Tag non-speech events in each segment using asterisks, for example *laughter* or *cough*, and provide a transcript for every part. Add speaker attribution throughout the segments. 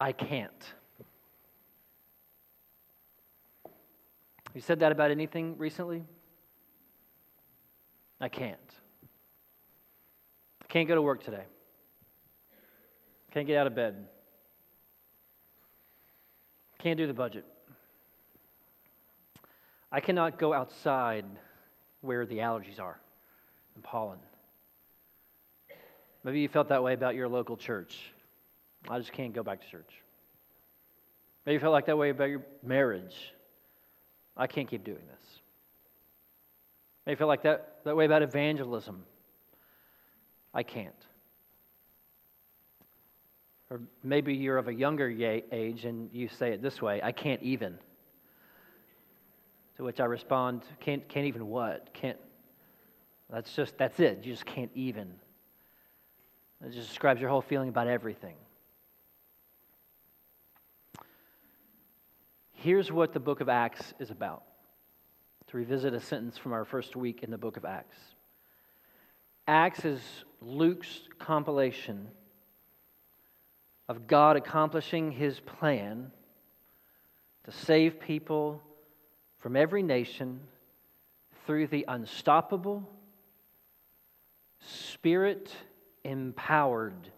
Speaker 1: I can't. You said that about anything recently? I can't. I can't go to work today. Can't get out of bed. Can't do the budget. I cannot go outside where the allergies are and pollen. Maybe you felt that way about your local church. I just can't go back to church. Maybe you felt like that way about your marriage. I can't keep doing this. Maybe you feel like that, that way about evangelism. I can't. Or maybe you're of a younger age and you say it this way I can't even. To which I respond, can't, can't even what? Can't, that's just, that's it. You just can't even. It just describes your whole feeling about everything. Here's what the book of Acts is about. To revisit a sentence from our first week in the book of Acts. Acts is Luke's compilation of God accomplishing his plan to save people from every nation through the unstoppable, spirit empowered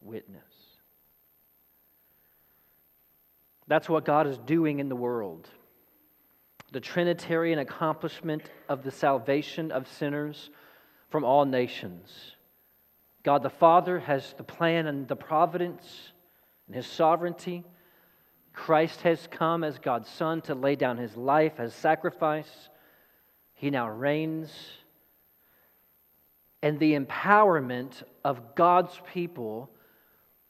Speaker 1: witness. That's what God is doing in the world. The Trinitarian accomplishment of the salvation of sinners from all nations. God the Father has the plan and the providence and his sovereignty. Christ has come as God's Son to lay down his life as sacrifice. He now reigns. And the empowerment of God's people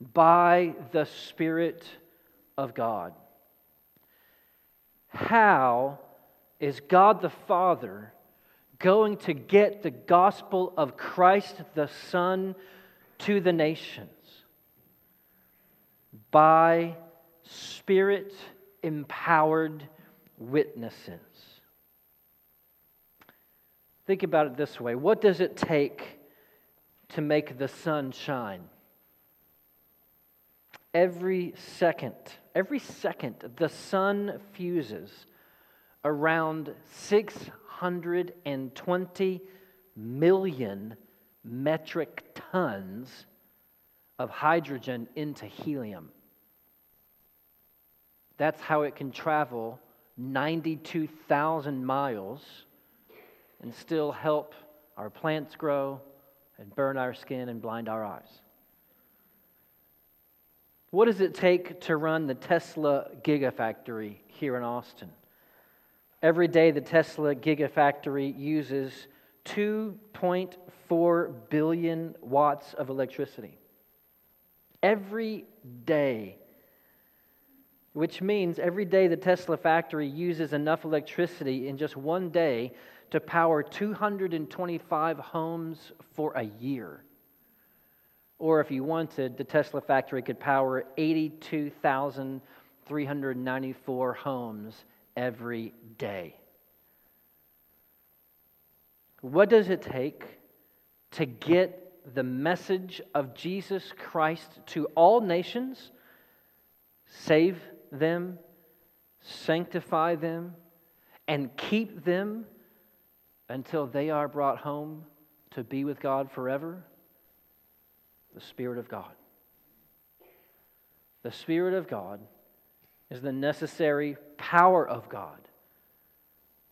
Speaker 1: by the Spirit of God. How is God the Father going to get the gospel of Christ the Son to the nations? by spirit empowered witnesses. Think about it this way what does it take to make the sun shine? Every second, every second, the sun fuses around 620 million metric tons of hydrogen into helium. That's how it can travel 92,000 miles and still help our plants grow and burn our skin and blind our eyes. What does it take to run the Tesla Gigafactory here in Austin? Every day, the Tesla Gigafactory uses 2.4 billion watts of electricity every day. Which means every day the Tesla factory uses enough electricity in just one day to power 225 homes for a year. Or if you wanted, the Tesla factory could power 82,394 homes every day. What does it take to get the message of Jesus Christ to all nations, save them, sanctify them, and keep them until they are brought home to be with God forever? The Spirit of God. The Spirit of God is the necessary power of God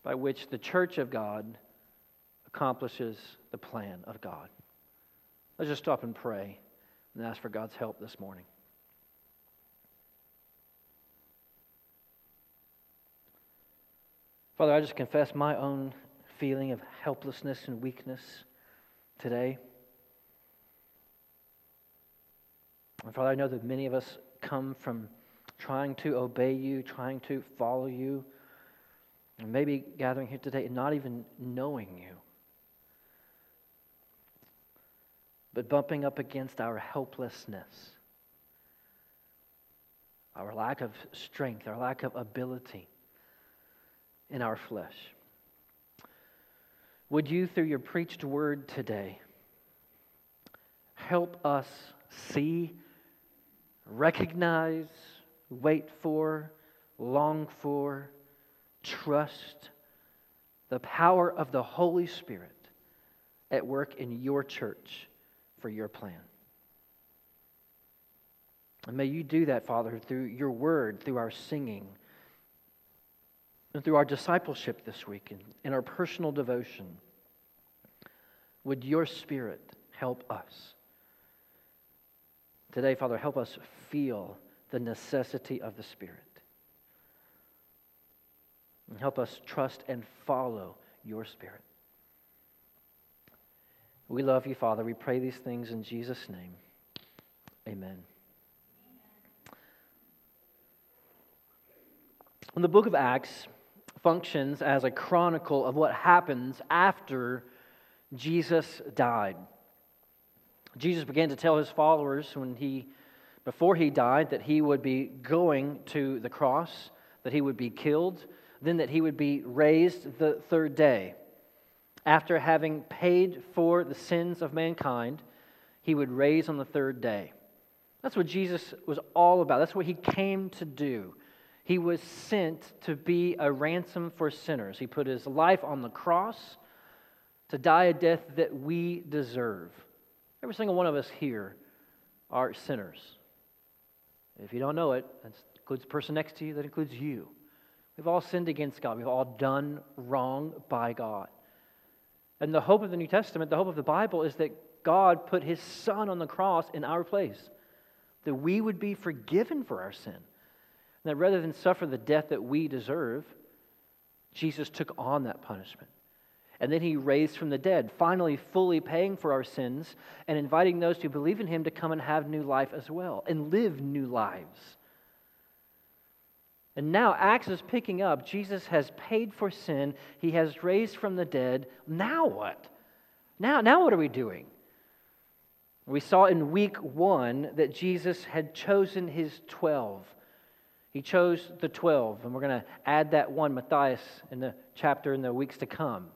Speaker 1: by which the church of God accomplishes the plan of God. Let's just stop and pray and ask for God's help this morning. Father, I just confess my own feeling of helplessness and weakness today. And Father, I know that many of us come from trying to obey you, trying to follow you, and maybe gathering here today and not even knowing you. but bumping up against our helplessness, our lack of strength, our lack of ability in our flesh. Would you, through your preached word today, help us see, recognize, wait for, long for, trust the power of the Holy Spirit at work in your church for your plan. And may you do that, Father, through your word, through our singing, and through our discipleship this week, and in our personal devotion. Would your spirit help us? Today, Father, help us feel the necessity of the Spirit. And help us trust and follow your Spirit. We love you, Father. We pray these things in Jesus' name. Amen. the book of Acts functions as a chronicle of what happens after Jesus died. Jesus began to tell his followers when he, before he died, that he would be going to the cross, that he would be killed, then that he would be raised the third day. After having paid for the sins of mankind, he would raise on the third day. That's what Jesus was all about. That's what he came to do. He was sent to be a ransom for sinners. He put his life on the cross to die a death that we deserve. Every single one of us here are sinners. If you don't know it, that includes the person next to you, that includes you. We've all sinned against God. We've all done wrong by God. And the hope of the New Testament, the hope of the Bible, is that God put his Son on the cross in our place, that we would be forgiven for our sin. And that rather than suffer the death that we deserve, Jesus took on that punishment. And then he raised from the dead, finally fully paying for our sins and inviting those who believe in him to come and have new life as well and live new lives. And now Acts is picking up. Jesus has paid for sin, he has raised from the dead. Now what? Now, now what are we doing? We saw in week one that Jesus had chosen his 12. He chose the 12, and we're going to add that one, Matthias, in the chapter in the weeks to come.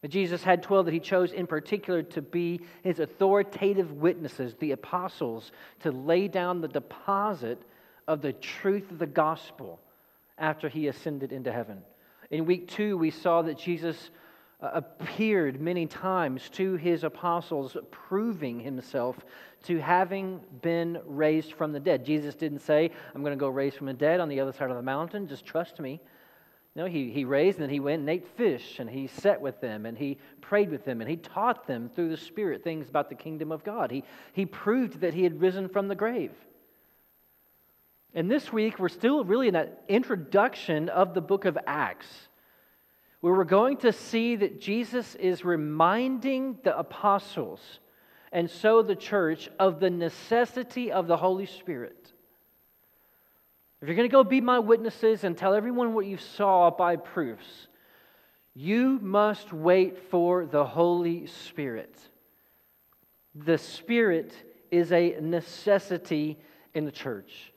Speaker 1: But Jesus had 12 that he chose in particular to be his authoritative witnesses, the apostles, to lay down the deposit of the truth of the gospel after he ascended into heaven. In week two, we saw that Jesus uh, appeared many times to his apostles, proving himself to having been raised from the dead. Jesus didn't say, I'm going to go raise from the dead on the other side of the mountain, just trust me. No, he, he raised and then he went and ate fish and he sat with them and he prayed with them and he taught them through the Spirit things about the kingdom of God. He, he proved that he had risen from the grave. And this week, we're still really in that introduction of the book of Acts, where we're going to see that Jesus is reminding the apostles and so the church of the necessity of the Holy Spirit. If you're going to go be my witnesses and tell everyone what you saw by proofs, you must wait for the Holy Spirit. The Spirit is a necessity in the church.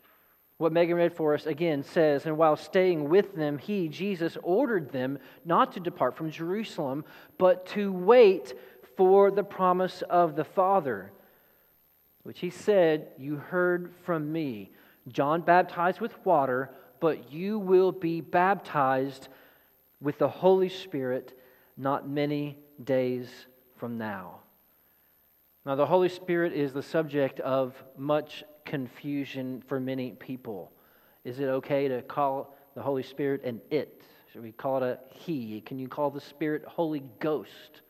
Speaker 1: What Megan read for us again says, And while staying with them, he, Jesus, ordered them not to depart from Jerusalem, but to wait for the promise of the Father, which he said, You heard from me. John baptized with water, but you will be baptized with the Holy Spirit not many days from now. Now, the Holy Spirit is the subject of much confusion for many people. Is it okay to call the Holy Spirit an it? Should we call it a he? Can you call the Spirit Holy Ghost?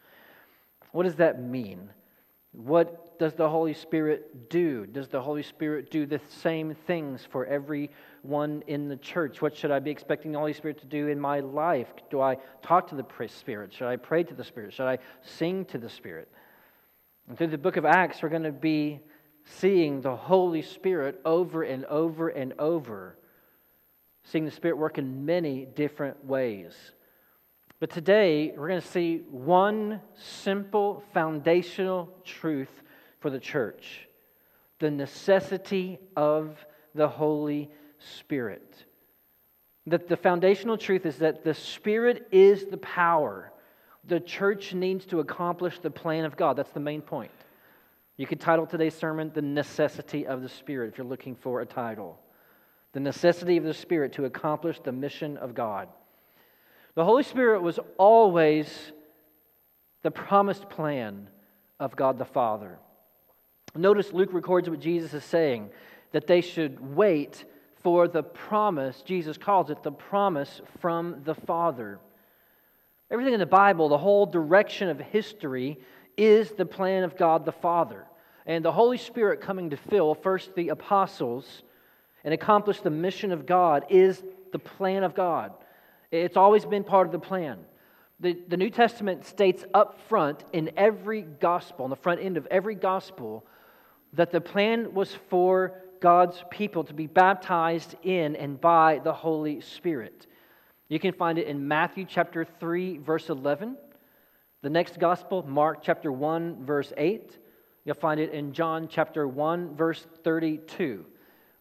Speaker 1: What does that mean? What does the Holy Spirit do? Does the Holy Spirit do the same things for everyone in the church? What should I be expecting the Holy Spirit to do in my life? Do I talk to the Spirit? Should I pray to the Spirit? Should I sing to the Spirit? And through the book of Acts, we're going to be seeing the Holy Spirit over and over and over, seeing the Spirit work in many different ways. But today, we're going to see one simple foundational truth for the church the necessity of the Holy Spirit. That the foundational truth is that the Spirit is the power the church needs to accomplish the plan of God. That's the main point. You could title today's sermon, The Necessity of the Spirit, if you're looking for a title. the necessity of the Spirit to accomplish the mission of God. The Holy Spirit was always the promised plan of God the Father. Notice Luke records what Jesus is saying that they should wait for the promise, Jesus calls it the promise from the Father. Everything in the Bible, the whole direction of history, is the plan of God the Father. And the Holy Spirit coming to fill first the apostles and accomplish the mission of God is the plan of God. It's always been part of the plan. The, the New Testament states up front in every gospel, on the front end of every gospel, that the plan was for God's people to be baptized in and by the Holy Spirit. You can find it in Matthew chapter 3, verse 11. The next gospel, Mark chapter 1, verse 8. You'll find it in John chapter 1, verse 32.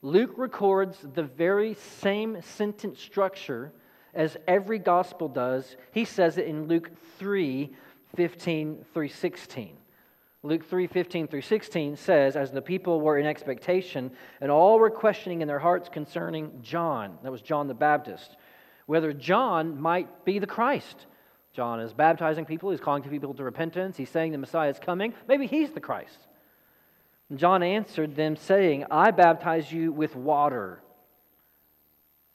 Speaker 1: Luke records the very same sentence structure as every gospel does. He says it in Luke 3, 15 through 16. Luke 3 15 through 16 says, As the people were in expectation, and all were questioning in their hearts concerning John, that was John the Baptist, whether John might be the Christ. John is baptizing people, he's calling people to repentance, he's saying the Messiah is coming. Maybe he's the Christ. And John answered them, saying, I baptize you with water.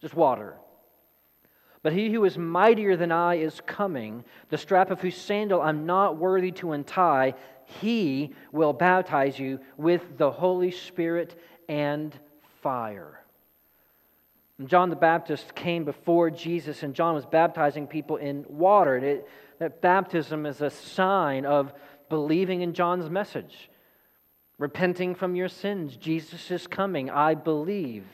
Speaker 1: Just water. But he who is mightier than I is coming, the strap of whose sandal I'm not worthy to untie. He will baptize you with the Holy Spirit and fire. John the Baptist came before Jesus, and John was baptizing people in water. It, that baptism is a sign of believing in John's message, repenting from your sins. Jesus is coming. I believe.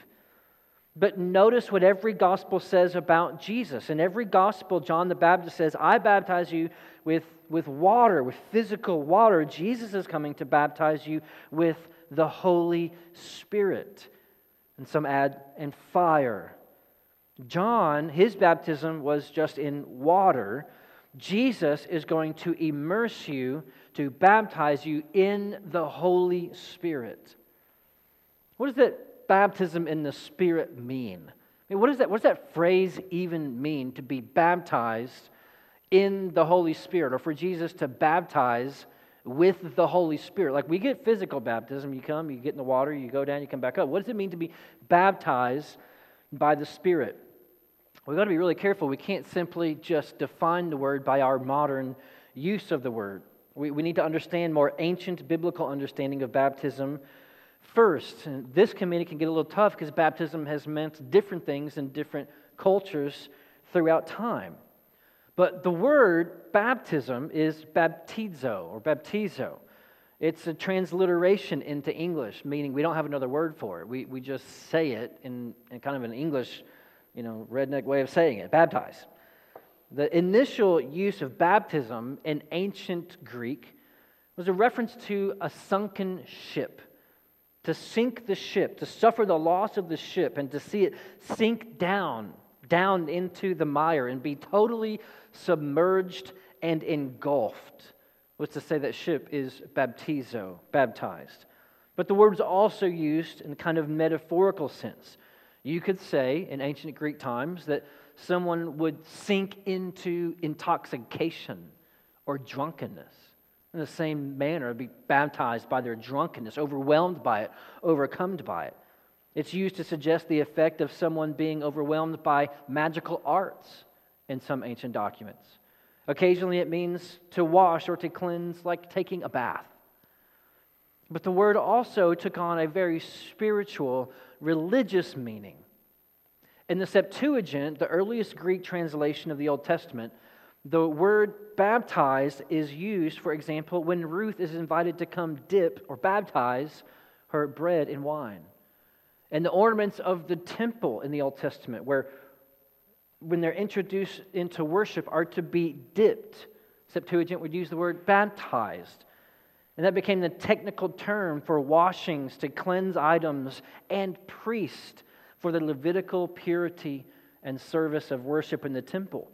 Speaker 1: But notice what every gospel says about Jesus. In every gospel, John the Baptist says, I baptize you with, with water, with physical water. Jesus is coming to baptize you with the Holy Spirit. And some add, and fire. John, his baptism was just in water. Jesus is going to immerse you, to baptize you in the Holy Spirit. What does that baptism in the Spirit mean? I mean, what, is that, what does that phrase even mean, to be baptized in the Holy Spirit, or for Jesus to baptize with the Holy Spirit? Like we get physical baptism, you come, you get in the water, you go down, you come back up. What does it mean to be baptized by the Spirit? We've got to be really careful. We can't simply just define the word by our modern use of the word. We, we need to understand more ancient biblical understanding of baptism first. This committee can get a little tough because baptism has meant different things in different cultures throughout time. But the word baptism is baptizo or baptizo. It's a transliteration into English, meaning we don't have another word for it. We, we just say it in, in kind of an English, you know, redneck way of saying it baptize. The initial use of baptism in ancient Greek was a reference to a sunken ship to sink the ship, to suffer the loss of the ship, and to see it sink down, down into the mire and be totally submerged and engulfed. Was to say that ship is baptizo, baptized. But the word is also used in kind of metaphorical sense. You could say in ancient Greek times that someone would sink into intoxication or drunkenness in the same manner, be baptized by their drunkenness, overwhelmed by it, overcome by it. It's used to suggest the effect of someone being overwhelmed by magical arts in some ancient documents. Occasionally, it means to wash or to cleanse, like taking a bath. But the word also took on a very spiritual, religious meaning. In the Septuagint, the earliest Greek translation of the Old Testament, the word baptized is used, for example, when Ruth is invited to come dip or baptize her bread in wine. And the ornaments of the temple in the Old Testament, where when they're introduced into worship, are to be dipped. Septuagint would use the word baptized. And that became the technical term for washings to cleanse items and priest for the Levitical purity and service of worship in the temple.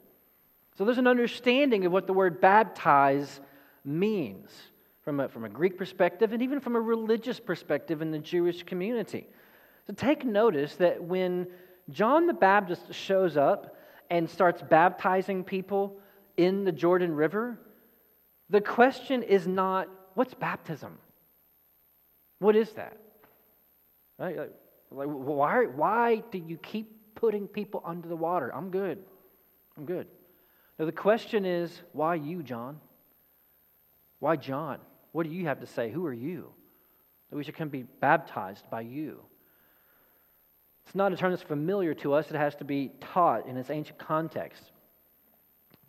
Speaker 1: So there's an understanding of what the word baptize means from a, from a Greek perspective and even from a religious perspective in the Jewish community. So take notice that when John the Baptist shows up and starts baptizing people in the Jordan River, the question is not, what's baptism? What is that? Right? Like, why, why do you keep putting people under the water? I'm good. I'm good. Now, the question is, why you, John? Why John? What do you have to say? Who are you? That we should come be baptized by you. It's not a term that's familiar to us, it has to be taught in its ancient context.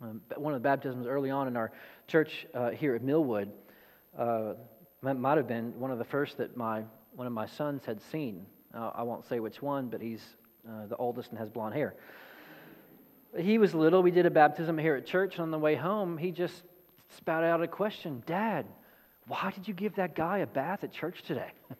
Speaker 1: Um, one of the baptisms early on in our church uh, here at Millwood uh, might have been one of the first that my, one of my sons had seen. Uh, I won't say which one, but he's uh, the oldest and has blonde hair. He was little. We did a baptism here at church. And on the way home, he just spouted out a question Dad, why did you give that guy a bath at church today? *laughs*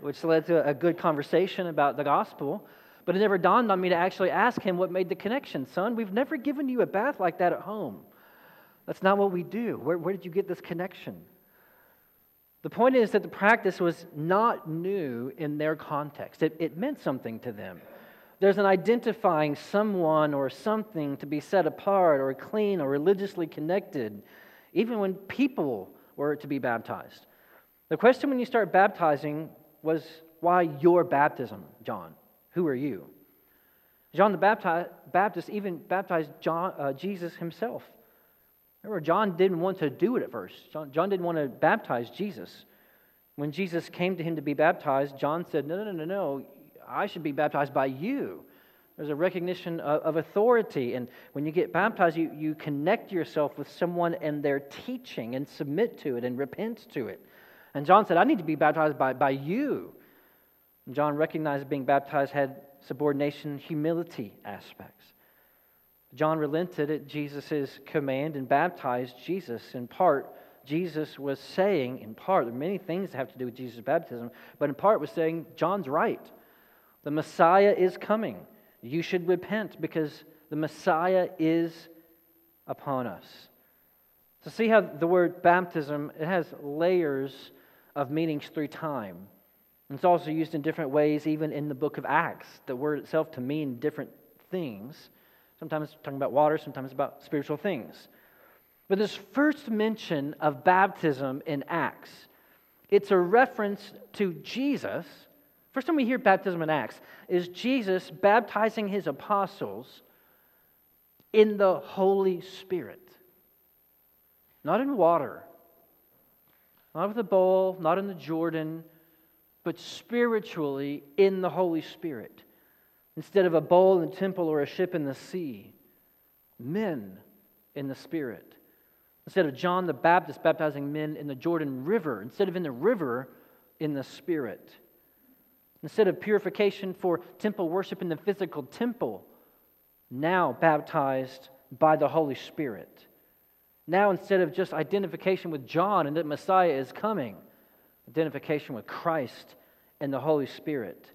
Speaker 1: Which led to a good conversation about the gospel. But it never dawned on me to actually ask him what made the connection. Son, we've never given you a bath like that at home. That's not what we do. Where, where did you get this connection? The point is that the practice was not new in their context, it, it meant something to them. There's an identifying someone or something to be set apart or clean or religiously connected, even when people were to be baptized. The question when you start baptizing was why your baptism, John? Who are you? John the Baptist even baptized John, uh, Jesus himself. Remember, John didn't want to do it at first. John, John didn't want to baptize Jesus. When Jesus came to him to be baptized, John said, No, no, no, no, no. I should be baptized by you. There's a recognition of, of authority. And when you get baptized, you, you connect yourself with someone and their teaching and submit to it and repent to it. And John said, I need to be baptized by, by you. And John recognized being baptized had subordination, humility aspects. John relented at Jesus' command and baptized Jesus. In part, Jesus was saying, in part, there are many things that have to do with Jesus' baptism, but in part was saying, John's right. The Messiah is coming. You should repent because the Messiah is upon us. So see how the word baptism, it has layers of meanings through time. It's also used in different ways, even in the book of Acts, the word itself to mean different things. Sometimes talking about water, sometimes about spiritual things. But this first mention of baptism in Acts, it's a reference to Jesus. First time we hear baptism in Acts is Jesus baptizing his apostles in the Holy Spirit. Not in water, not with a bowl, not in the Jordan, but spiritually in the Holy Spirit. Instead of a bowl in the temple or a ship in the sea, men in the Spirit. Instead of John the Baptist baptizing men in the Jordan River, instead of in the river, in the Spirit. Instead of purification for temple worship in the physical temple, now baptized by the Holy Spirit. Now, instead of just identification with John and that Messiah is coming, identification with Christ and the Holy Spirit.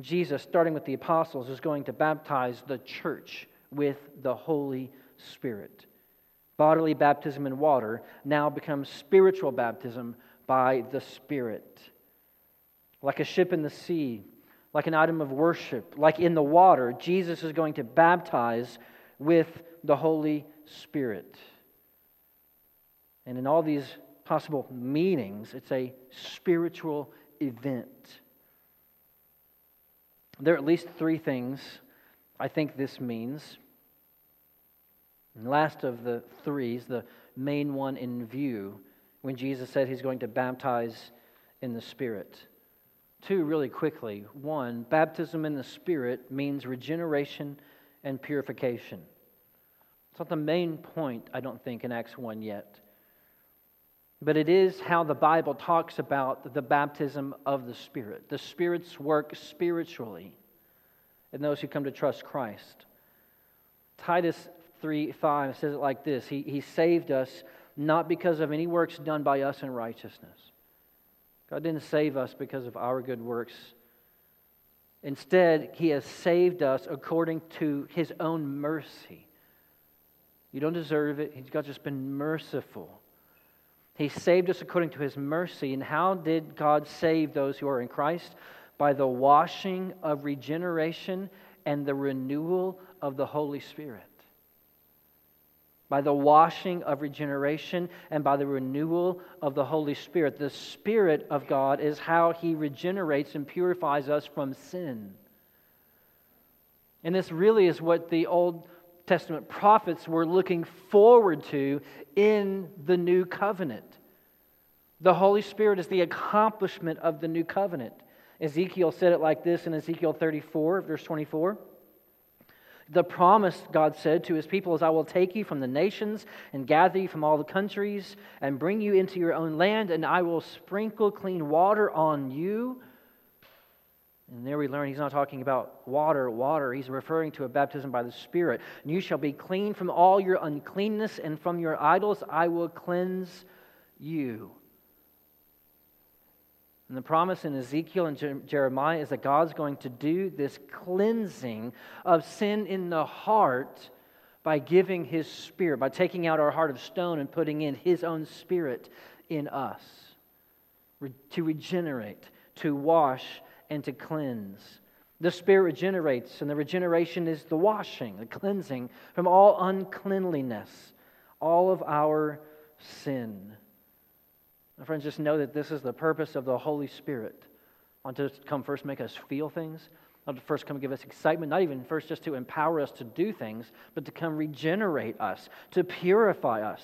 Speaker 1: Jesus, starting with the apostles, is going to baptize the church with the Holy Spirit. Bodily baptism in water now becomes spiritual baptism by the Spirit. Like a ship in the sea, like an item of worship, like in the water, Jesus is going to baptize with the Holy Spirit. And in all these possible meanings, it's a spiritual event. There are at least three things I think this means. And last of the threes, the main one in view, when Jesus said he's going to baptize in the Spirit. Two, really quickly. One, baptism in the Spirit means regeneration and purification. It's not the main point, I don't think, in Acts 1 yet. But it is how the Bible talks about the baptism of the Spirit, the Spirit's work spiritually in those who come to trust Christ. Titus 3 5 says it like this he, he saved us not because of any works done by us in righteousness. God didn't save us because of our good works. Instead, He has saved us according to His own mercy. You don't deserve it. God's just been merciful He saved us according to his mercy. And how did God save those who are in Christ? By the washing of regeneration and the renewal of the Holy Spirit. By the washing of regeneration and by the renewal of the Holy Spirit. The Spirit of God is how He regenerates and purifies us from sin. And this really is what the Old Testament prophets were looking forward to in the new covenant. The Holy Spirit is the accomplishment of the new covenant. Ezekiel said it like this in Ezekiel 34, verse 24. The promise, God said to his people, is I will take you from the nations and gather you from all the countries and bring you into your own land, and I will sprinkle clean water on you and there we learn he's not talking about water, water. He's referring to a baptism by the Spirit. And you shall be clean from all your uncleanness, and from your idols I will cleanse you. And the promise in Ezekiel and Jeremiah is that God's going to do this cleansing of sin in the heart by giving his spirit, by taking out our heart of stone and putting in his own spirit in us to regenerate, to wash, and to cleanse. The Spirit regenerates, and the regeneration is the washing, the cleansing from all uncleanliness, all of our sin. My friends, just know that this is the purpose of the Holy Spirit. Want to come first make us feel things, not to first come give us excitement, not even first just to empower us to do things, but to come regenerate us, to purify us.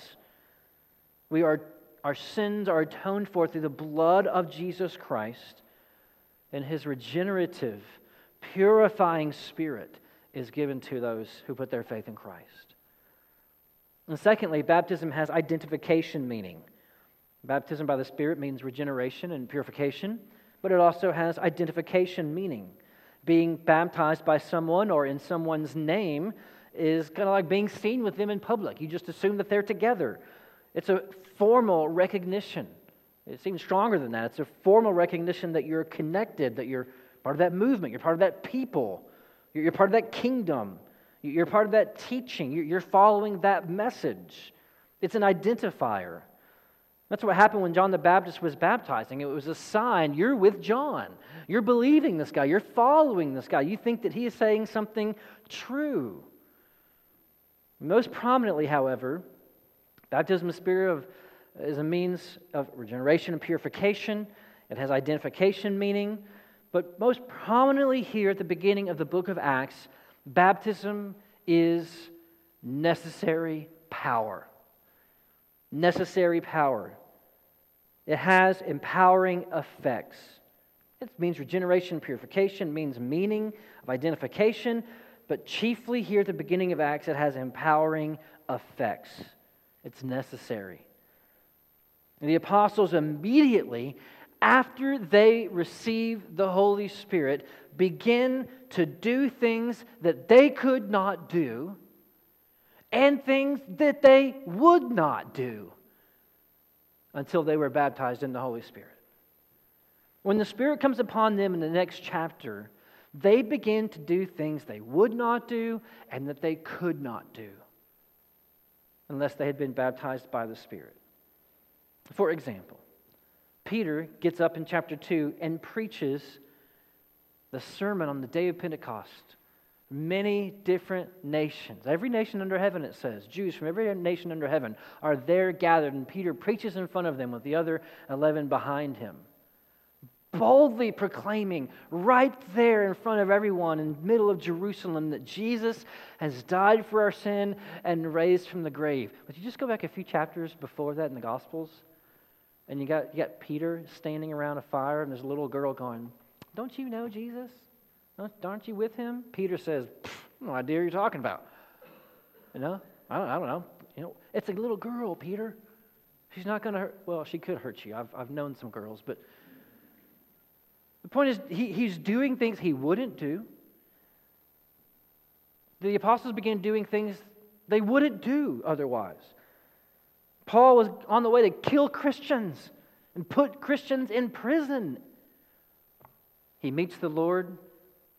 Speaker 1: We are, our sins are atoned for through the blood of Jesus Christ and his regenerative, purifying spirit is given to those who put their faith in Christ. And secondly, baptism has identification meaning. Baptism by the Spirit means regeneration and purification, but it also has identification meaning. Being baptized by someone or in someone's name is kind of like being seen with them in public. You just assume that they're together. It's a formal recognition. It's even stronger than that. It's a formal recognition that you're connected, that you're part of that movement, you're part of that people, you're part of that kingdom, you're part of that teaching, you're following that message. It's an identifier. That's what happened when John the Baptist was baptizing. It was a sign you're with John. You're believing this guy. You're following this guy. You think that he is saying something true. Most prominently, however, baptism of Spirit of is a means of regeneration and purification. It has identification meaning. But most prominently here at the beginning of the book of Acts, baptism is necessary power. Necessary power. It has empowering effects. It means regeneration, purification, means meaning of identification, but chiefly here at the beginning of Acts, it has empowering effects. It's necessary. And the apostles immediately, after they receive the Holy Spirit, begin to do things that they could not do and things that they would not do until they were baptized in the Holy Spirit. When the Spirit comes upon them in the next chapter, they begin to do things they would not do and that they could not do unless they had been baptized by the Spirit. For example, Peter gets up in chapter 2 and preaches the sermon on the day of Pentecost. Many different nations, every nation under heaven, it says, Jews from every nation under heaven are there gathered, and Peter preaches in front of them with the other 11 behind him boldly proclaiming right there in front of everyone in the middle of Jerusalem that Jesus has died for our sin and raised from the grave. But you just go back a few chapters before that in the Gospels, and you got, you got Peter standing around a fire, and there's a little girl going, Don't you know Jesus? Aren't you with him? Peter says, No idea what you're talking about. You know, I don't, I don't know. You know, it's a little girl, Peter. She's not going to hurt. Well, she could hurt you. I've, I've known some girls, but the point is, he, he's doing things he wouldn't do. The apostles began doing things they wouldn't do otherwise. Paul was on the way to kill Christians and put Christians in prison. He meets the Lord,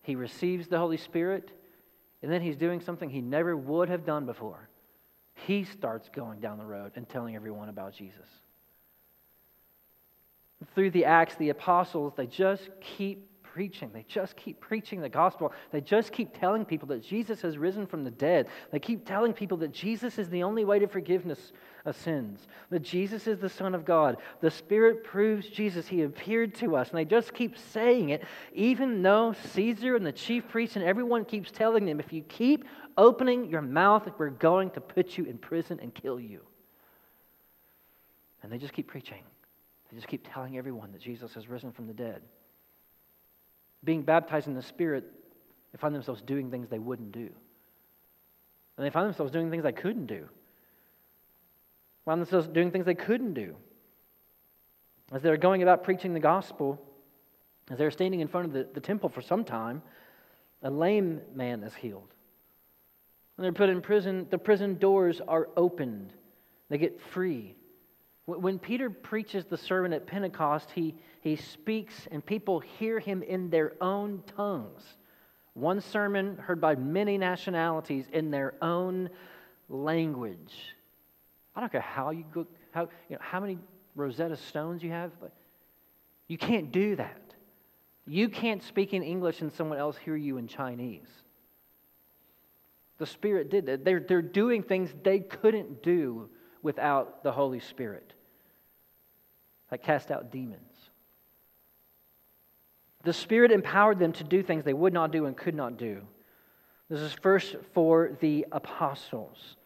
Speaker 1: he receives the Holy Spirit, and then he's doing something he never would have done before. He starts going down the road and telling everyone about Jesus. Through the Acts, the apostles, they just keep preaching. They just keep preaching the gospel. They just keep telling people that Jesus has risen from the dead. They keep telling people that Jesus is the only way to forgiveness of sins, that Jesus is the Son of God. The Spirit proves Jesus. He appeared to us. And they just keep saying it, even though Caesar and the chief priests and everyone keeps telling them if you keep opening your mouth, we're going to put you in prison and kill you. And they just keep preaching. They just keep telling everyone that Jesus has risen from the dead being baptized in the Spirit, they find themselves doing things they wouldn't do. And they find themselves doing things they couldn't do. Find themselves doing things they couldn't do. As they're going about preaching the gospel, as they're standing in front of the, the temple for some time, a lame man is healed. When they're put in prison, the prison doors are opened. They get free. When Peter preaches the sermon at Pentecost, he, he speaks and people hear him in their own tongues. One sermon heard by many nationalities in their own language. I don't care how you go, how, you know, how many Rosetta Stones you have, but you can't do that. You can't speak in English and someone else hear you in Chinese. The Spirit did that. They're, they're doing things they couldn't do without the Holy Spirit that cast out demons. The Spirit empowered them to do things they would not do and could not do. This is first for the apostles.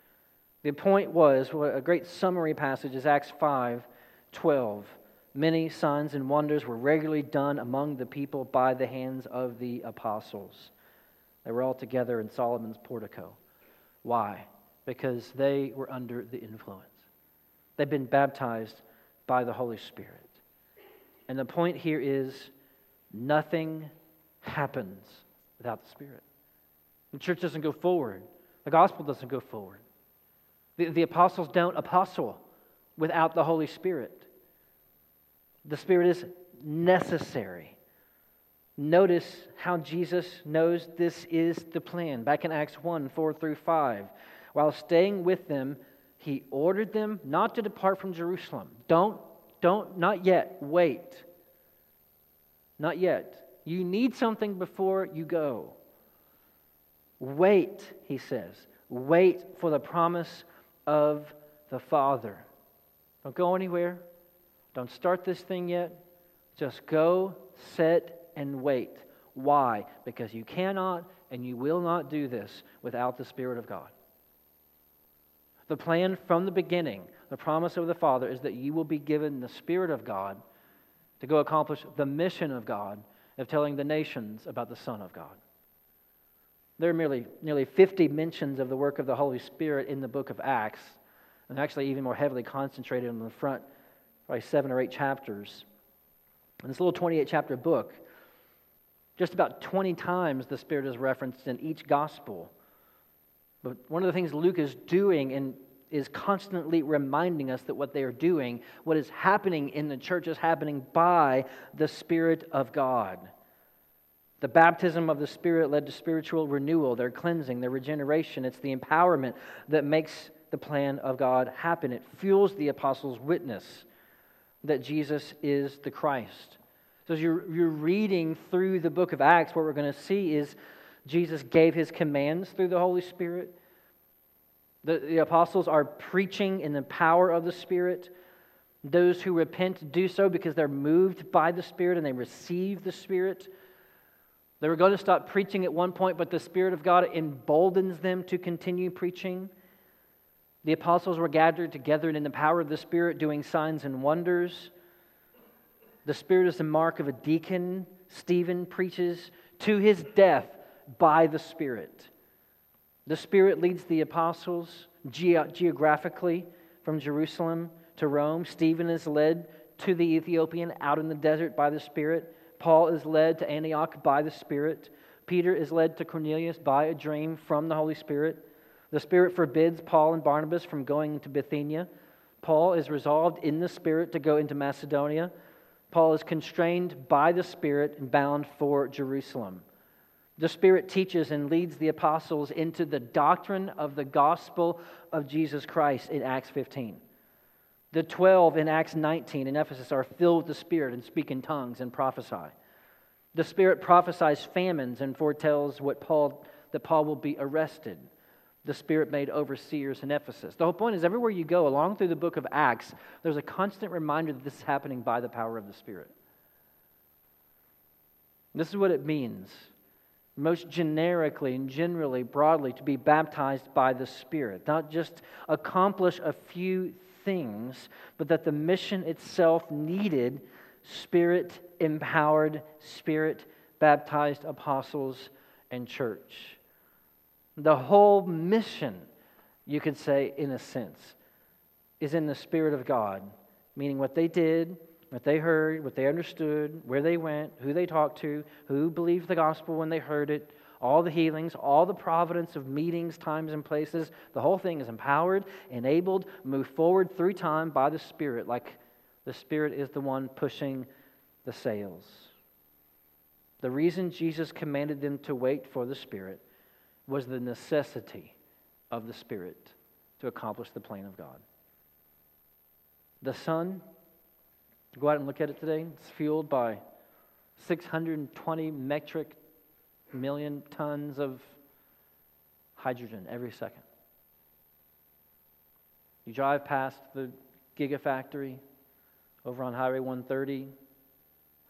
Speaker 1: The point was what a great summary passage is Acts 5 12. Many signs and wonders were regularly done among the people by the hands of the apostles. They were all together in Solomon's portico. Why? because they were under the influence. They've been baptized by the Holy Spirit. And the point here is nothing happens without the Spirit. The church doesn't go forward, the gospel doesn't go forward. The, the apostles don't apostle without the Holy Spirit. The Spirit is necessary. Notice how Jesus knows this is the plan. Back in Acts 1 4 through 5. While staying with them, he ordered them not to depart from Jerusalem. Don't, don't, not yet. Wait. Not yet. You need something before you go. Wait, he says. Wait for the promise of the Father. Don't go anywhere. Don't start this thing yet. Just go, sit, and wait. Why? Because you cannot and you will not do this without the Spirit of God. The plan from the beginning, the promise of the Father, is that you will be given the Spirit of God to go accomplish the mission of God of telling the nations about the Son of God. There are merely, nearly 50 mentions of the work of the Holy Spirit in the book of Acts, and actually even more heavily concentrated in the front, probably seven or eight chapters. In this little 28 chapter book, just about 20 times the Spirit is referenced in each gospel. But one of the things Luke is doing and is constantly reminding us that what they are doing, what is happening in the church, is happening by the Spirit of God. The baptism of the Spirit led to spiritual renewal, their cleansing, their regeneration. It's the empowerment that makes the plan of God happen. It fuels the apostles' witness that Jesus is the Christ. So, as you're, you're reading through the book of Acts, what we're going to see is Jesus gave his commands through the Holy Spirit. The, the apostles are preaching in the power of the Spirit. Those who repent do so because they're moved by the Spirit and they receive the Spirit. They were going to stop preaching at one point, but the Spirit of God emboldens them to continue preaching. The apostles were gathered together and in the power of the Spirit doing signs and wonders. The Spirit is the mark of a deacon. Stephen preaches to his death by the Spirit. The Spirit leads the apostles ge- geographically from Jerusalem to Rome. Stephen is led to the Ethiopian out in the desert by the Spirit. Paul is led to Antioch by the Spirit. Peter is led to Cornelius by a dream from the Holy Spirit. The Spirit forbids Paul and Barnabas from going to Bithynia. Paul is resolved in the Spirit to go into Macedonia. Paul is constrained by the Spirit and bound for Jerusalem. The Spirit teaches and leads the apostles into the doctrine of the gospel of Jesus Christ in Acts 15. The 12 in Acts 19 in Ephesus are filled with the Spirit and speak in tongues and prophesy. The Spirit prophesies famines and foretells what Paul, that Paul will be arrested. The Spirit made overseers in Ephesus. The whole point is everywhere you go, along through the book of Acts, there's a constant reminder that this is happening by the power of the Spirit. This is what it means, most generically and generally, broadly, to be baptized by the Spirit. Not just accomplish a few things, but that the mission itself needed Spirit empowered, Spirit baptized apostles and church. The whole mission, you could say, in a sense, is in the Spirit of God, meaning what they did, what they heard, what they understood, where they went, who they talked to, who believed the gospel when they heard it, all the healings, all the providence of meetings, times, and places. The whole thing is empowered, enabled, moved forward through time by the Spirit, like the Spirit is the one pushing the sails. The reason Jesus commanded them to wait for the Spirit was the necessity of the Spirit to accomplish the plan of God. The Son, go out and look at it today, it's fueled by 620 metric million tons of hydrogen every second. You drive past the Gigafactory over on Highway 130.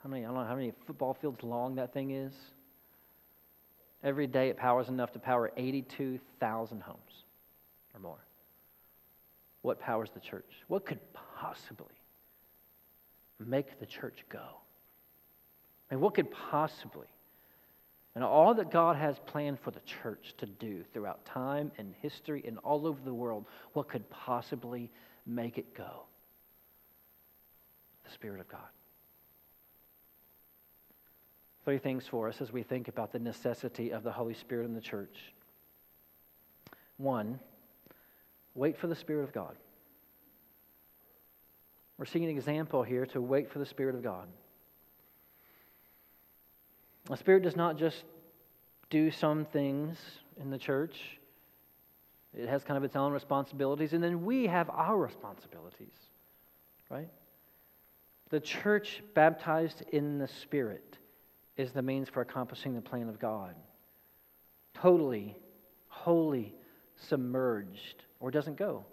Speaker 1: How many, I don't know how many football fields long that thing is. Every day it powers enough to power 82,000 homes or more. What powers the church? What could possibly make the church go? And what could possibly and all that God has planned for the church to do throughout time and history and all over the world, what could possibly make it go? The Spirit of God. Three things for us as we think about the necessity of the Holy Spirit in the church. One, wait for the Spirit of God. We're seeing an example here to wait for the Spirit of God. The Spirit does not just do some things in the church, it has kind of its own responsibilities, and then we have our responsibilities, right? The church baptized in the Spirit is the means for accomplishing the plan of God. Totally, wholly submerged, or doesn't go.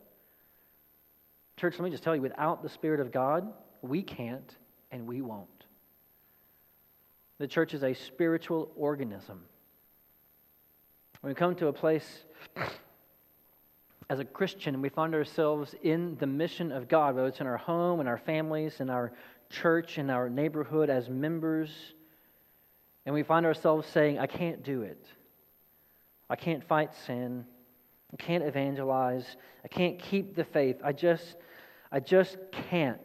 Speaker 1: Church, let me just tell you without the Spirit of God, we can't and we won't. The church is a spiritual organism. When we come to a place as a Christian and we find ourselves in the mission of God, whether it's in our home, in our families, in our church, in our neighborhood, as members, and we find ourselves saying, I can't do it. I can't fight sin. I can't evangelize. I can't keep the faith. I just, I just can't.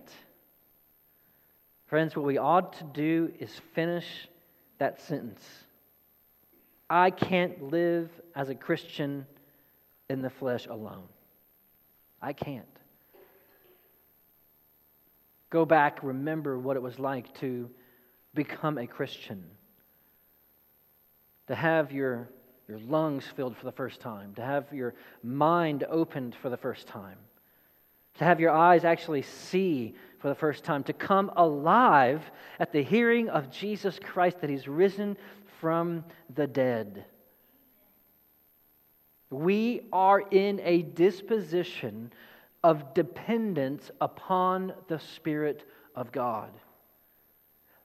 Speaker 1: Friends, what we ought to do is finish that sentence. I can't live as a Christian in the flesh alone. I can't. Go back, remember what it was like to become a Christian, to have your, your lungs filled for the first time, to have your mind opened for the first time, to have your eyes actually see for the first time, to come alive at the hearing of Jesus Christ that He's risen from the dead. We are in a disposition of dependence upon the Spirit of God.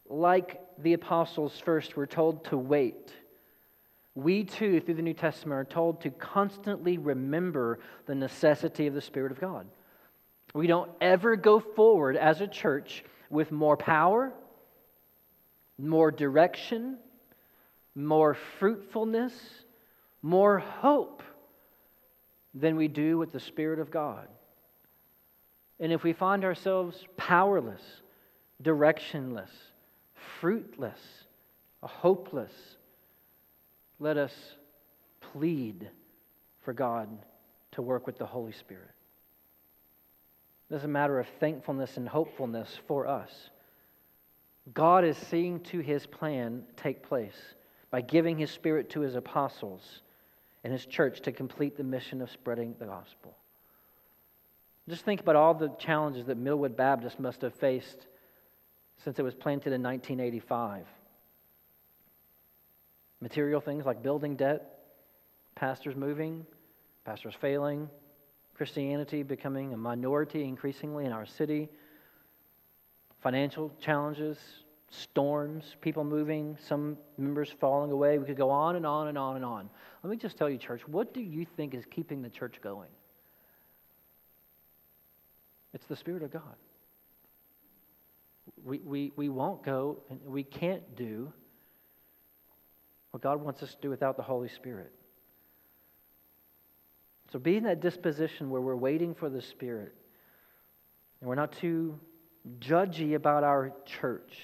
Speaker 1: Like the apostles first were told to wait, we too, through the New Testament, are told to constantly remember the necessity of the Spirit of God. We don't ever go forward as a church with more power, more direction, more fruitfulness, more hope than we do with the Spirit of God. And if we find ourselves powerless, directionless, fruitless, hopeless, let us plead for God to work with the Holy Spirit. This is a matter of thankfulness and hopefulness for us. God is seeing to his plan take place by giving his spirit to his apostles and his church to complete the mission of spreading the gospel. Just think about all the challenges that Millwood Baptist must have faced since it was planted in 1985. Material things like building debt, pastors moving, pastors failing, Christianity becoming a minority increasingly in our city, financial challenges, storms, people moving, some members falling away. We could go on and on and on and on. Let me just tell you, church, what do you think is keeping the church going? It's the Spirit of God. We, we, we won't go and we can't do what God wants us to do without the Holy Spirit. So be in that disposition where we're waiting for the Spirit and we're not too judgy about our church,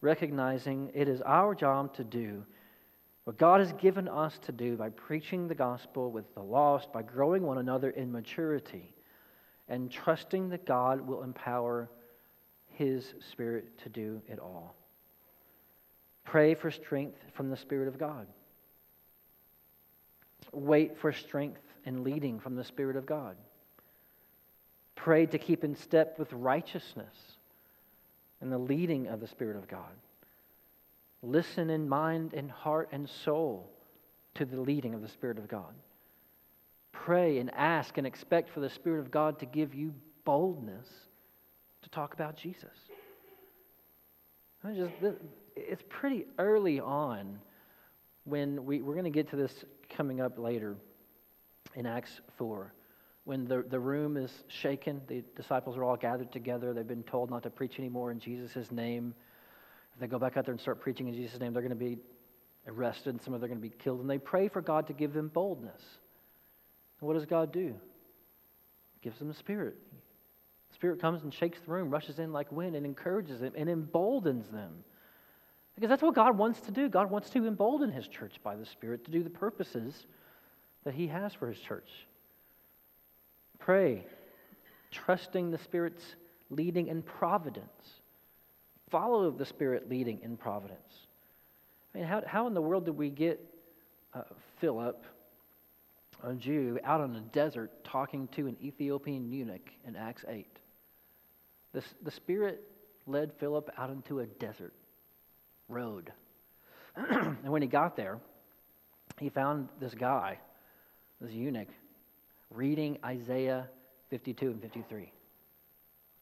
Speaker 1: recognizing it is our job to do what God has given us to do by preaching the gospel with the lost, by growing one another in maturity and trusting that God will empower His Spirit to do it all. Pray for strength from the Spirit of God. Wait for strength and leading from the Spirit of God. Pray to keep in step with righteousness and the leading of the Spirit of God. Listen in mind and heart and soul to the leading of the Spirit of God pray and ask and expect for the Spirit of God to give you boldness to talk about Jesus. I just, it's pretty early on when we, we're going to get to this coming up later in Acts 4. When the, the room is shaken, the disciples are all gathered together. They've been told not to preach anymore in Jesus' name. If they go back out there and start preaching in Jesus' name, they're going to be arrested and some of them are going to be killed. And they pray for God to give them boldness. And what does God do? Gives them the Spirit. The Spirit comes and shakes the room, rushes in like wind, and encourages them and emboldens them. Because that's what God wants to do. God wants to embolden His church by the Spirit to do the purposes that He has for His church. Pray, trusting the Spirit's leading in providence. Follow the Spirit leading in providence. I mean, how, how in the world did we get uh, Philip a Jew out in the desert talking to an Ethiopian eunuch in Acts 8. The, the Spirit led Philip out into a desert road. *clears throat* and when he got there, he found this guy, this eunuch, reading Isaiah 52 and 53.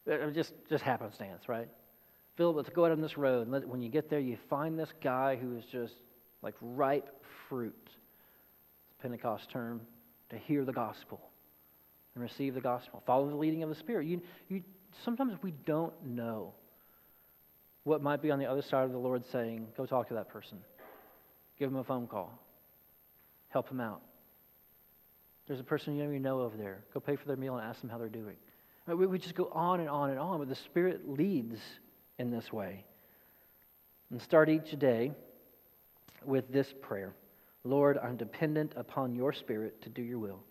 Speaker 1: It just, just happenstance, right? Philip, let's go out on this road. And let, when you get there, you find this guy who is just like ripe fruit Pentecost term, to hear the gospel and receive the gospel. Follow the leading of the Spirit. You, you, sometimes we don't know what might be on the other side of the Lord saying, go talk to that person. Give him a phone call. Help him out. There's a person you don't even know over there. Go pay for their meal and ask them how they're doing. We, we just go on and on and on, but the Spirit leads in this way. And start each day with this prayer. Lord, I'm dependent upon your Spirit to do your will.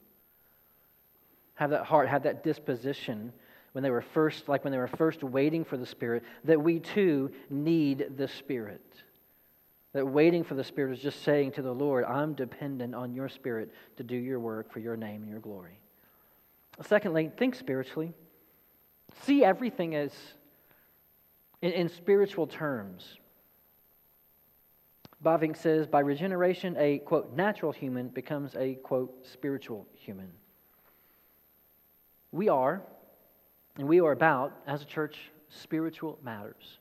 Speaker 1: Have that heart, have that disposition when they were first, like when they were first waiting for the Spirit, that we too need the Spirit. That waiting for the Spirit is just saying to the Lord, I'm dependent on your Spirit to do your work for your name and your glory. Secondly, think spiritually. See everything as in, in spiritual terms. Bavinck says, by regeneration, a, quote, natural human becomes a, quote, spiritual human. We are, and we are about, as a church, spiritual matters.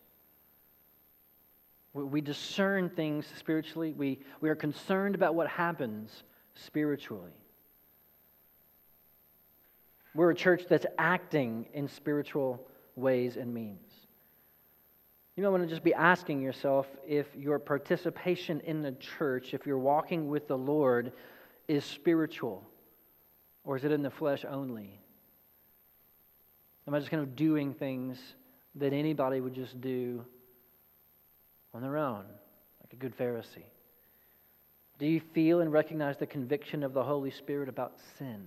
Speaker 1: We discern things spiritually. We, we are concerned about what happens spiritually. We're a church that's acting in spiritual ways and means. You might want to just be asking yourself if your participation in the church, if you're walking with the Lord, is spiritual or is it in the flesh only? Am I just kind of doing things that anybody would just do on their own, like a good Pharisee? Do you feel and recognize the conviction of the Holy Spirit about sin?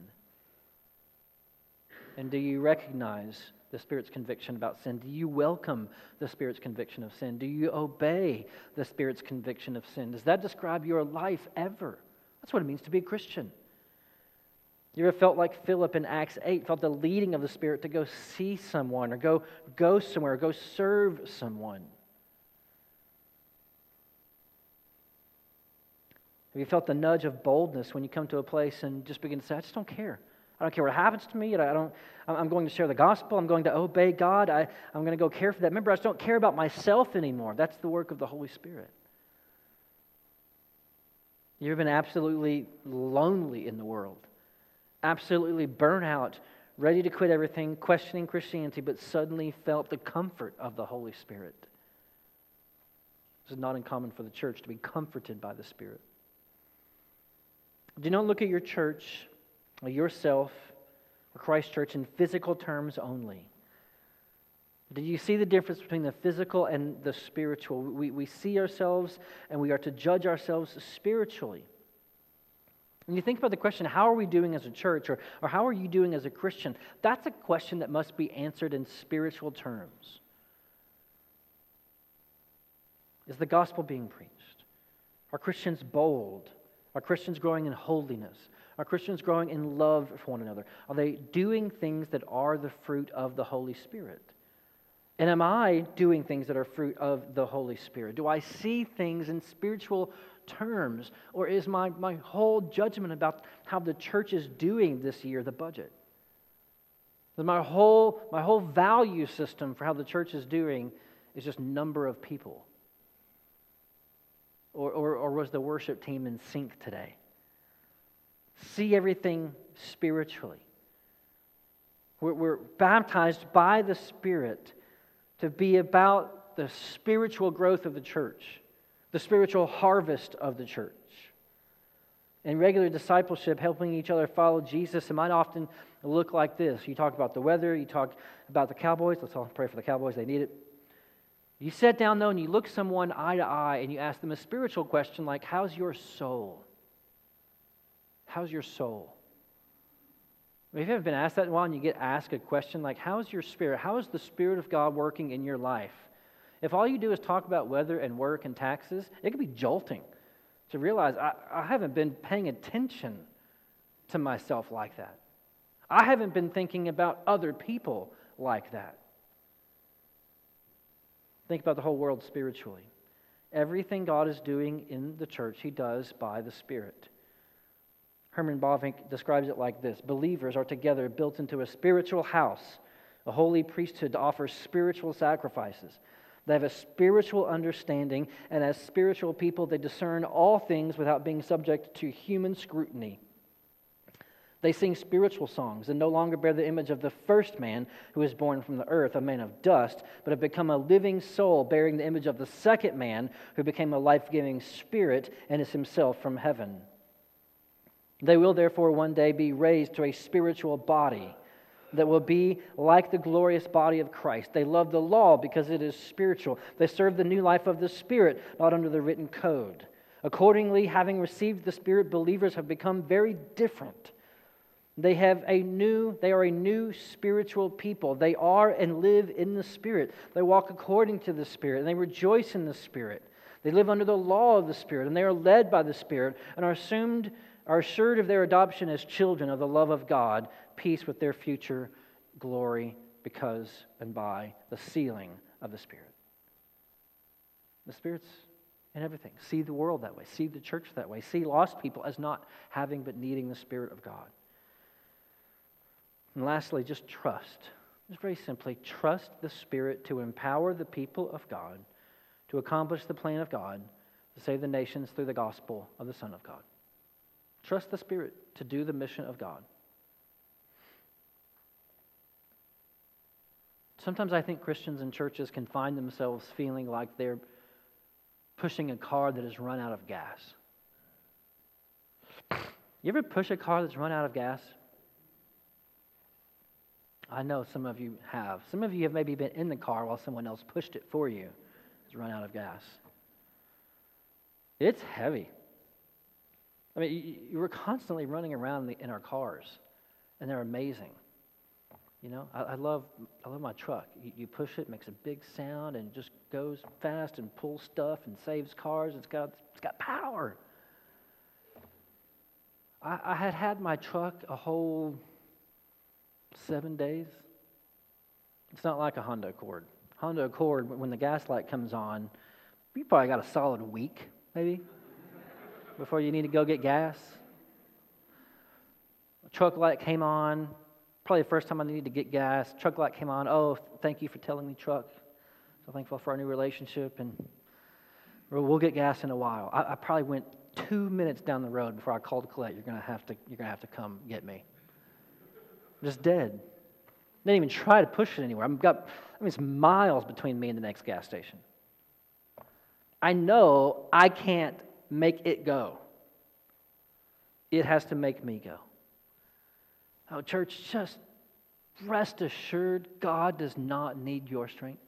Speaker 1: And do you recognize the Spirit's conviction about sin? Do you welcome the Spirit's conviction of sin? Do you obey the Spirit's conviction of sin? Does that describe your life ever? That's what it means to be a Christian. You ever felt like Philip in Acts 8, felt the leading of the Spirit to go see someone or go, go somewhere, or go serve someone? Have you felt the nudge of boldness when you come to a place and just begin to say, I just don't care? I don't care what happens to me. I don't, I'm going to share the gospel. I'm going to obey God. I, I'm going to go care for that. Remember, I just don't care about myself anymore. That's the work of the Holy Spirit. You've been absolutely lonely in the world, absolutely burnt out, ready to quit everything, questioning Christianity, but suddenly felt the comfort of the Holy Spirit. This is not uncommon for the church to be comforted by the Spirit. Do not look at your church, or yourself, or Christ Church in physical terms only. Do you see the difference between the physical and the spiritual? We, we see ourselves and we are to judge ourselves spiritually. When you think about the question, how are we doing as a church or, or how are you doing as a Christian? That's a question that must be answered in spiritual terms. Is the gospel being preached? Are Christians bold? Are Christians growing in holiness? Are Christians growing in love for one another? Are they doing things that are the fruit of the Holy Spirit? And am I doing things that are fruit of the Holy Spirit? Do I see things in spiritual terms? Or is my, my whole judgment about how the church is doing this year the budget? My whole, my whole value system for how the church is doing is just number of people. Or, or, or was the worship team in sync today? See everything spiritually. We're, we're baptized by the Spirit to be about the spiritual growth of the church, the spiritual harvest of the church. And regular discipleship, helping each other follow Jesus, it might often look like this. You talk about the weather, you talk about the Cowboys. Let's all pray for the Cowboys, they need it. You sit down, though, and you look someone eye to eye and you ask them a spiritual question like, How's your soul? How's your soul? If you haven't been asked that in a while and you get asked a question like, How's your spirit? How is the Spirit of God working in your life? If all you do is talk about weather and work and taxes, it can be jolting to realize I, I haven't been paying attention to myself like that. I haven't been thinking about other people like that. Think about the whole world spiritually. Everything God is doing in the church, He does by the Spirit. Herman Bavinck describes it like this Believers are together built into a spiritual house, a holy priesthood to offer spiritual sacrifices. They have a spiritual understanding, and as spiritual people, they discern all things without being subject to human scrutiny. They sing spiritual songs and no longer bear the image of the first man who was born from the earth, a man of dust, but have become a living soul bearing the image of the second man who became a life giving spirit and is himself from heaven. They will therefore one day be raised to a spiritual body that will be like the glorious body of Christ. They love the law because it is spiritual. They serve the new life of the Spirit, not under the written code. Accordingly, having received the Spirit, believers have become very different they have a new, they are a new spiritual people. They are and live in the Spirit. They walk according to the Spirit, and they rejoice in the Spirit. They live under the law of the Spirit, and they are led by the Spirit, and are assumed, are assured of their adoption as children of the love of God, peace with their future glory, because and by the sealing of the Spirit. The Spirit's in everything. See the world that way. See the church that way. See lost people as not having but needing the Spirit of God. And lastly, just trust. Just very simply, trust the Spirit to empower the people of God to accomplish the plan of God to save the nations through the gospel of the Son of God. Trust the Spirit to do the mission of God. Sometimes I think Christians and churches can find themselves feeling like they're pushing a car that has run out of gas. You ever push a car that's run out of gas? I know some of you have. Some of you have maybe been in the car while someone else pushed it for you. It's run out of gas. It's heavy. I mean, you, were constantly running around in our cars, and they're amazing. You know, I, I love I love my truck. You, you, push it, makes a big sound, and just goes fast and pulls stuff and saves cars. It's got it's got power. I, I had had my truck a whole seven days. It's not like a Honda Accord. Honda Accord, when the gas light comes on, you probably got a solid week, maybe, before you need to go get gas. truck light came on, probably the first time I needed to get gas. Truck light came on. Oh, thank you for telling me, truck. So thankful for our new relationship, and we'll get gas in a while. I, I probably went two minutes down the road before I called Colette. You're gonna have to. You're gonna have to come get me. I'm just dead. Didn't even try to push it anywhere. I've got. I mean, it's miles between me and the next gas station. I know I can't make it go. It has to make me go. Oh, church, just rest assured God does not need your strength.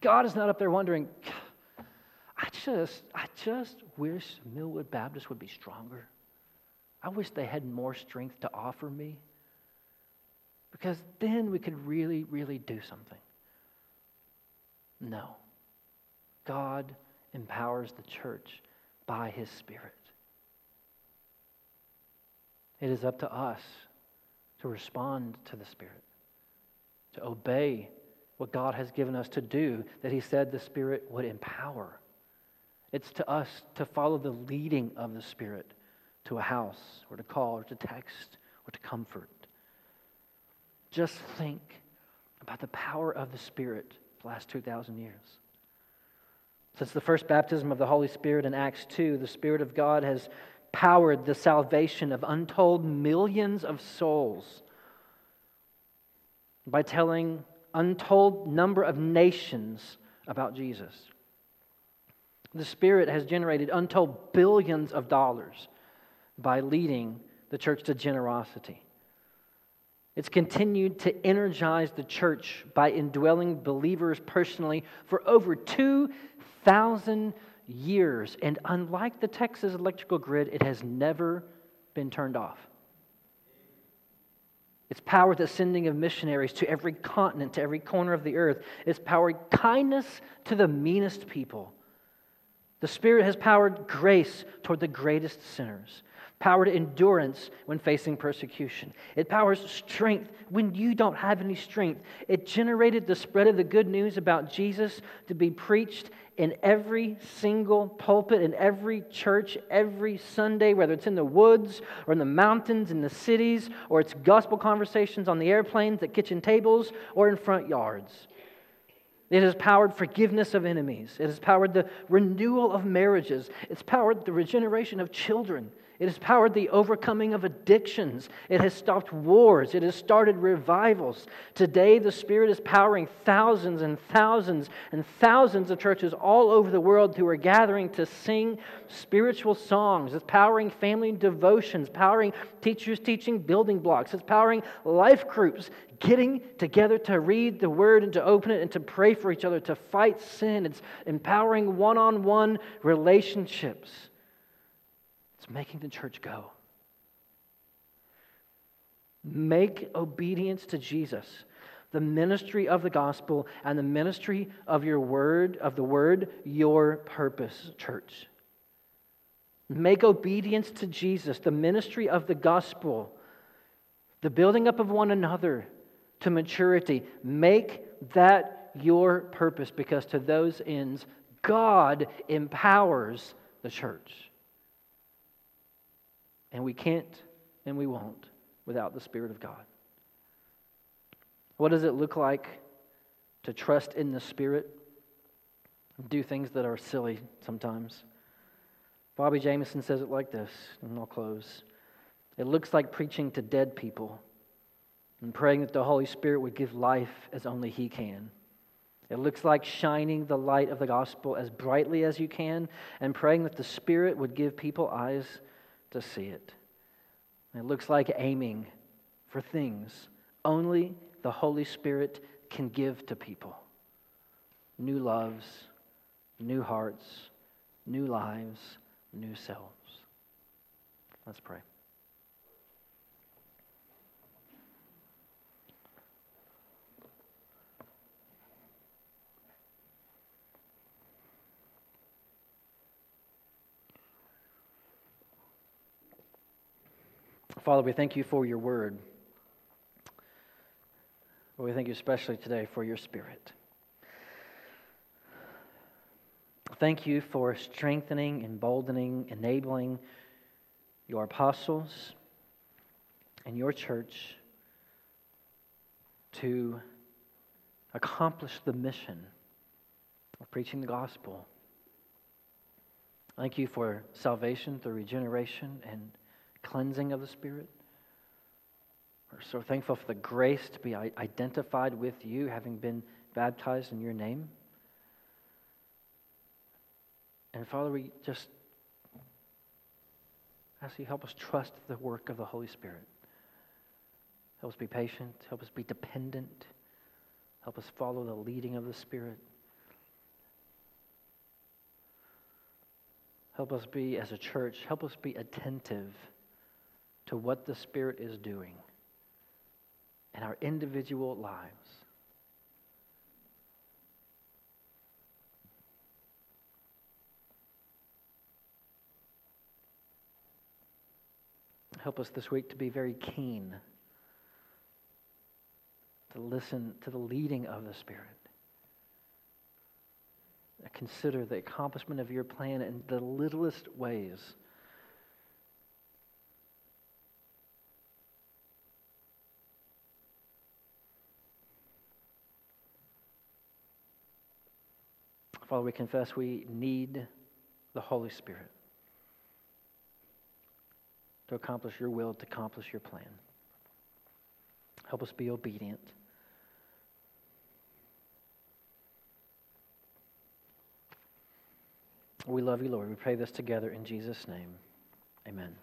Speaker 1: God is not up there wondering, I just, I just wish Millwood Baptist would be stronger. I wish they had more strength to offer me. Because then we could really, really do something. No. God empowers the church by his Spirit. It is up to us to respond to the Spirit, to obey what God has given us to do, that He said the Spirit would empower. It's to us to follow the leading of the Spirit to a house, or to call, or to text, or to comfort. Just think about the power of the Spirit the last 2,000 years. Since the first baptism of the Holy Spirit in Acts 2, the Spirit of God has powered the salvation of untold millions of souls by telling untold number of nations about Jesus. The Spirit has generated untold billions of dollars by leading the church to generosity. It's continued to energize the church by indwelling believers personally for over 2,000 years. And unlike the Texas electrical grid, it has never been turned off. It's powered the sending of missionaries to every continent, to every corner of the earth. It's powered kindness to the meanest people. The Spirit has powered grace toward the greatest sinners, powered endurance when facing persecution. It powers strength when you don't have any strength. It generated the spread of the good news about Jesus to be preached in every single pulpit, in every church, every Sunday, whether it's in the woods or in the mountains, in the cities, or it's gospel conversations on the airplanes, at kitchen tables, or in front yards. It has powered forgiveness of enemies. It has powered the renewal of marriages. It's powered the regeneration of children. It has powered the overcoming of addictions. It has stopped wars. It has started revivals. Today, the Spirit is powering thousands and thousands and thousands of churches all over the world who are gathering to sing spiritual songs. It's powering family devotions, powering teachers teaching building blocks. It's powering life groups getting together to read the Word and to open it and to pray for each other, to fight sin. It's empowering one on one relationships making the church go. Make obedience to Jesus, the ministry of the gospel and the ministry of your word, of the word, your purpose, church. Make obedience to Jesus, the ministry of the gospel, the building up of one another to maturity. Make that your purpose because to those ends, God empowers the church. And we can't and we won't without the Spirit of God. What does it look like to trust in the Spirit? Do things that are silly sometimes. Bobby Jamieson says it like this, and I'll close. It looks like preaching to dead people and praying that the Holy Spirit would give life as only He can. It looks like shining the light of the gospel as brightly as you can and praying that the Spirit would give people eyes to see it. It looks like aiming for things only the Holy Spirit can give to people new loves, new hearts, new lives, new selves. Let's pray. Father, we thank you for your word. we thank you especially today for your spirit. Thank you for strengthening, emboldening, enabling your apostles and your church to accomplish the mission of preaching the gospel. Thank you for salvation through regeneration and cleansing of the Spirit. We're so thankful for the grace to be identified with you, having been baptized in your name. And Father, we just ask you help us trust the work of the Holy Spirit. Help us be patient. Help us be dependent. Help us follow the leading of the Spirit. Help us be, as a church, help us be attentive to what the Spirit is doing in our individual lives. Help us this week to be very keen to listen to the leading of the Spirit. Consider the accomplishment of your plan in the littlest ways. Father, we confess we need the Holy Spirit to accomplish your will, to accomplish your plan. Help us be obedient. We love you, Lord. We pray this together in Jesus' name. Amen.